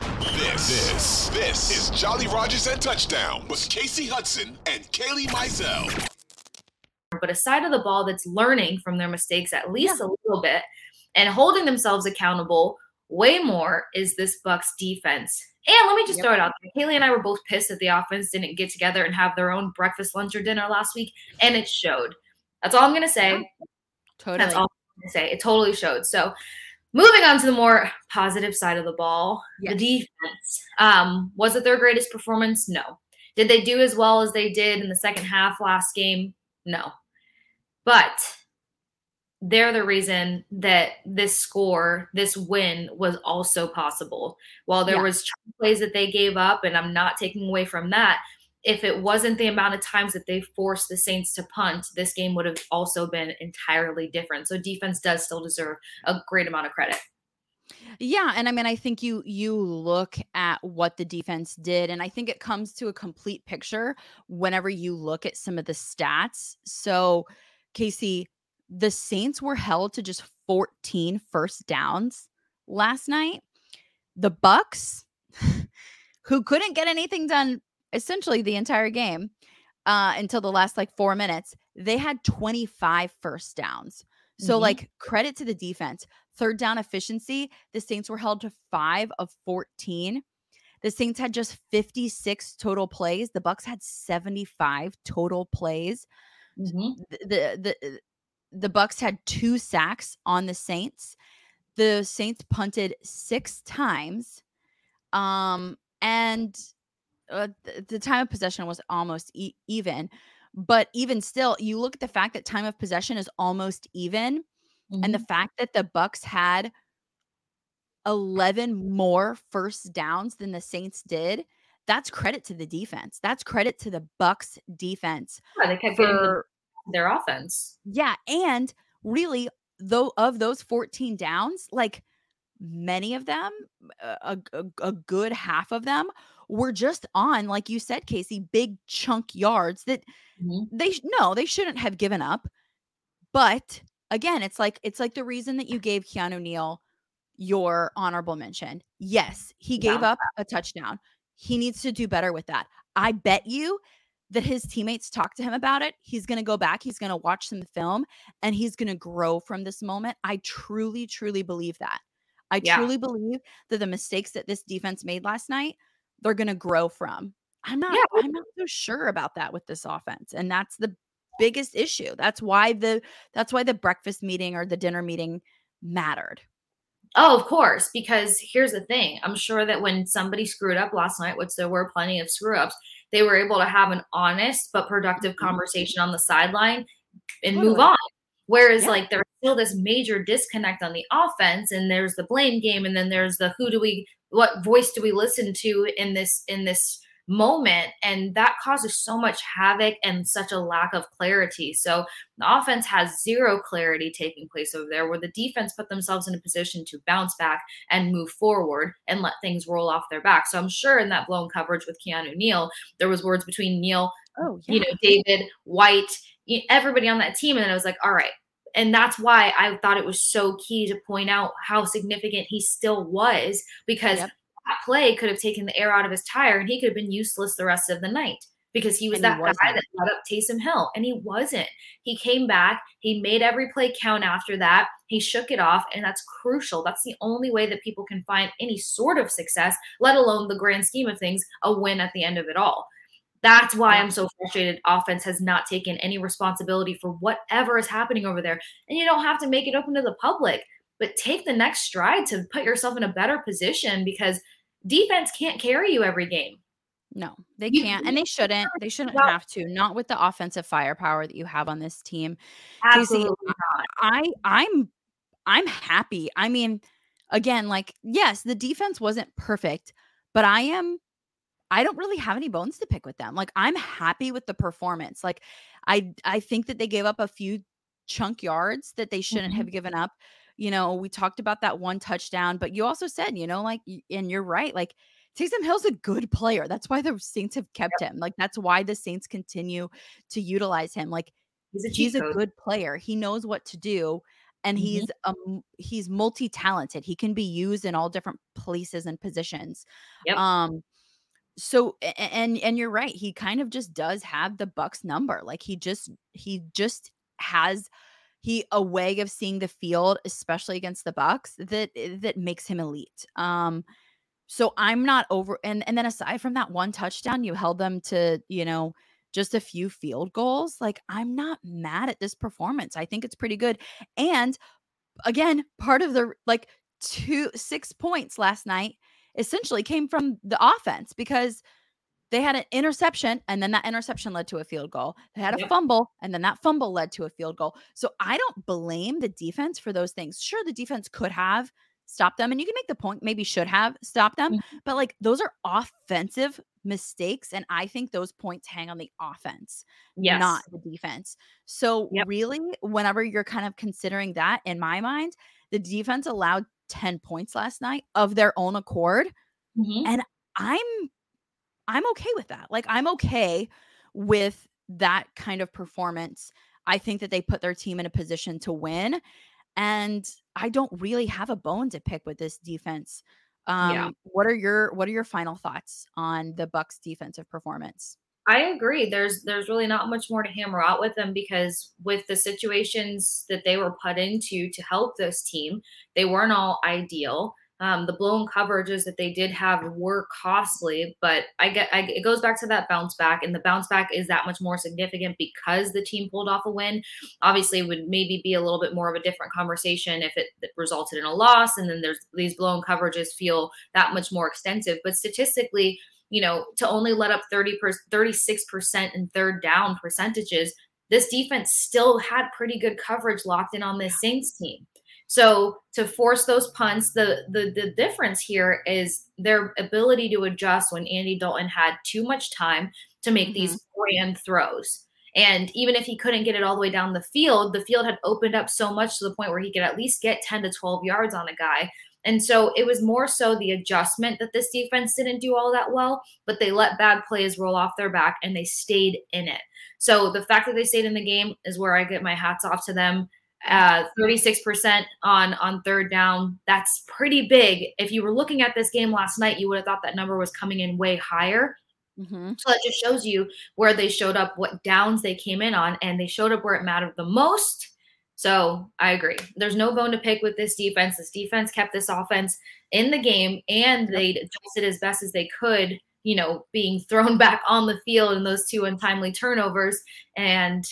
This, this, this is Jolly Rogers and Touchdown with Kasey Hudson and Kailey Mizell. But a side of the ball that's learning from their mistakes at least yeah. a little bit and holding themselves accountable way more is this Bucks defense. And let me just yep. throw it out there. Kailey and I were both pissed that the offense didn't get together and have their own breakfast, lunch, or dinner last week, and it showed. That's all I'm gonna say. Totally. That's all I'm gonna say. It totally showed. So moving on to the more positive side of the ball, yes. the defense. Um, was it their greatest performance? No. Did they do as well as they did in the second half last game? No. But they're the reason that this score, this win was also possible. While there yeah. was plays that they gave up, and I'm not taking away from that, if it wasn't the amount of times that they forced the Saints to punt, this game would have also been entirely different. So defense does still deserve a great amount of credit. Yeah, and I mean I think you you look at what the defense did and I think it comes to a complete picture whenever you look at some of the stats. So Kasey, the Saints were held to just 14 first downs last night. The Bucks, who couldn't get anything done essentially the entire game uh, until the last like four minutes, they had 25 first downs. So, mm-hmm. like, credit to the defense. Third down efficiency, the Saints were held to five of 14. The Saints had just 56 total plays. The Bucks had 75 total plays. Mm-hmm. The, the the Bucks had two sacks on the Saints. The Saints punted six times. Um, and uh, the time of possession was almost e- even. But even still, you look at the fact that time of possession is almost even, mm-hmm. and the mm-hmm. fact that the Bucks had 11 more first downs than the Saints did. That's credit to the defense. That's credit to the Bucks defense. Yeah, they kept for, their offense. Yeah, and really though of those 14 downs, like many of them, a, a, a good half of them were just on, like you said, Kasey, big chunk yards that mm-hmm. they no, they shouldn't have given up. But again, it's like it's like the reason that you gave Keanu Neal your honorable mention. Yes, he gave yeah. up a touchdown. He needs to do better with that. I bet you that his teammates talk to him about it. He's going to go back, he's going to watch some film, and he's going to grow from this moment. I truly, truly believe that. I yeah. truly believe that the mistakes that this defense made last night, they're going to grow from. I'm not yeah. I'm not so sure about that with this offense. And that's the biggest issue. That's why the that's why the breakfast meeting or the dinner meeting mattered. Oh, of course, because here's the thing. I'm sure that when somebody screwed up last night, which there were plenty of screw ups, they were able to have an honest but productive mm-hmm. conversation on the sideline and totally. move on. Whereas, yeah. like, there's still this major disconnect on the offense, and there's the blame game, and then there's the who do we, what voice do we listen to in this in this moment? And that causes so much havoc and such a lack of clarity. So the offense has zero clarity taking place over there where the defense put themselves in a position to bounce back and move forward and let things roll off their back. So i'm sure in that blown coverage with keanu neal there was words between neal oh, yeah. you know devin white everybody on that team. And then i was like all right and that's why I thought it was so key to point out how significant he still was because yep that play could have taken the air out of his tire and he could have been useless the rest of the night because he was and that he guy that let up Taysom Hill. And he wasn't. He came back. He made every play count after that. He shook it off. And that's crucial. That's the only way that people can find any sort of success, let alone the grand scheme of things, a win at the end of it all. That's why I'm so frustrated. Offense has not taken any responsibility for whatever is happening over there. And you don't have to make it open to the public, but take the next stride to put yourself in a better position because – defense can't carry you every game. No, they can't, and they shouldn't. They shouldn't have to. Not with the offensive firepower that you have on this team. Absolutely Kasey, I, I'm, I'm happy. I mean, again, like yes, the defense wasn't perfect, but I am. I don't really have any bones to pick with them. Like I'm happy with the performance. Like I, I think that they gave up a few chunk yards that they shouldn't mm-hmm. have given up you know, we talked about that one touchdown, but you also said, you know, like, and you're right, like Taysom Hill's a good player. That's why the Saints have kept yep. him. Like, that's why the Saints continue to utilize him. Like, he's a, he's a good player. He knows what to do. and mm-hmm. he's um he's multi-talented. He can be used in all different places and positions. Yep. Um so and and you're right. He kind of just does have the Bucks number. Like he just he just has he a way of seeing the field especially against the bucks that that makes him elite um so i'm not over and and then aside from that one touchdown you held them to you know just a few field goals like i'm not mad at this performance i think it's pretty good and again part of the like two six points last night essentially came from the offense because they had an interception and then that interception led to a field goal. They had a yep. fumble and then that fumble led to a field goal. So I don't blame the defense for those things. Sure, the defense could have stopped them and you can make the point maybe should have stopped them, mm-hmm. but like those are offensive mistakes and I think those points hang on the offense, yes. not the defense. So yep. really whenever you're kind of considering that in my mind, the defense allowed 10 points last night of their own accord. Mm-hmm. And I'm I'm okay with that. Like I'm okay with that kind of performance. I think that they put their team in a position to win. And I don't really have a bone to pick with this defense. Um, yeah. what are your what are your final thoughts on the Bucks defensive performance? I agree. There's there's really not much more to hammer out with them because with the situations that they were put into to help this team, they weren't all ideal. Um, the blown coverages that they did have were costly, but I get I, it goes back to that bounce back, and the bounce back is that much more significant because the team pulled off a win. Obviously, it would maybe be a little bit more of a different conversation if it, it resulted in a loss, and then there's these blown coverages feel that much more extensive. But statistically, you know, to only let up 30 per, 36% in third down percentages, this defense still had pretty good coverage locked in on this Saints team. So to force those punts, the the the difference here is their ability to adjust when Andy Dalton had too much time to make mm-hmm. these grand throws. And even if he couldn't get it all the way down the field, the field had opened up so much to the point where he could at least get 10 to 12 yards on a guy. And so it was more so the adjustment that this defense didn't do all that well, but they let bad plays roll off their back and they stayed in it. So the fact that they stayed in the game is where I get my hats off to them uh, 36% on on third down. That's pretty big. If you were looking at this game last night, you would have thought that number was coming in way higher. Mm-hmm. So that just shows you where they showed up, what downs they came in on, and they showed up where it mattered the most. So I agree. There's no bone to pick with this defense. This defense kept this offense in the game, and they adjusted as best as they could. You know, being thrown back on the field in those two untimely turnovers, and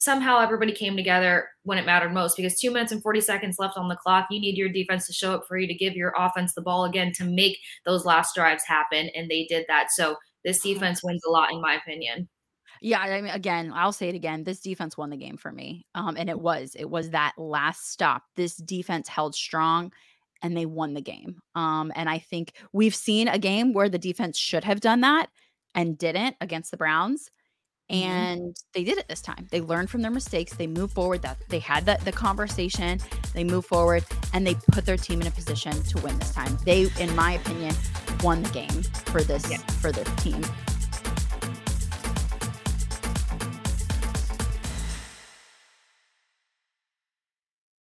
somehow everybody came together when it mattered most because two minutes and 40 seconds left on the clock. You need your defense to show up for you to give your offense the ball again to make those last drives happen. And they did that. So this uh-huh. defense wins a lot, in my opinion. Yeah, I mean, again, I'll say it again. This defense won the game for me, um, and it was it was that last stop. This defense held strong, and they won the game. Um, and I think we've seen a game where the defense should have done that and didn't against the Browns. Mm-hmm. and mm-hmm. they did it this time they learned from their mistakes they moved forward that they had the, the conversation they moved forward and they put their team in a position to win this time they in my opinion won the game for this yeah. for this team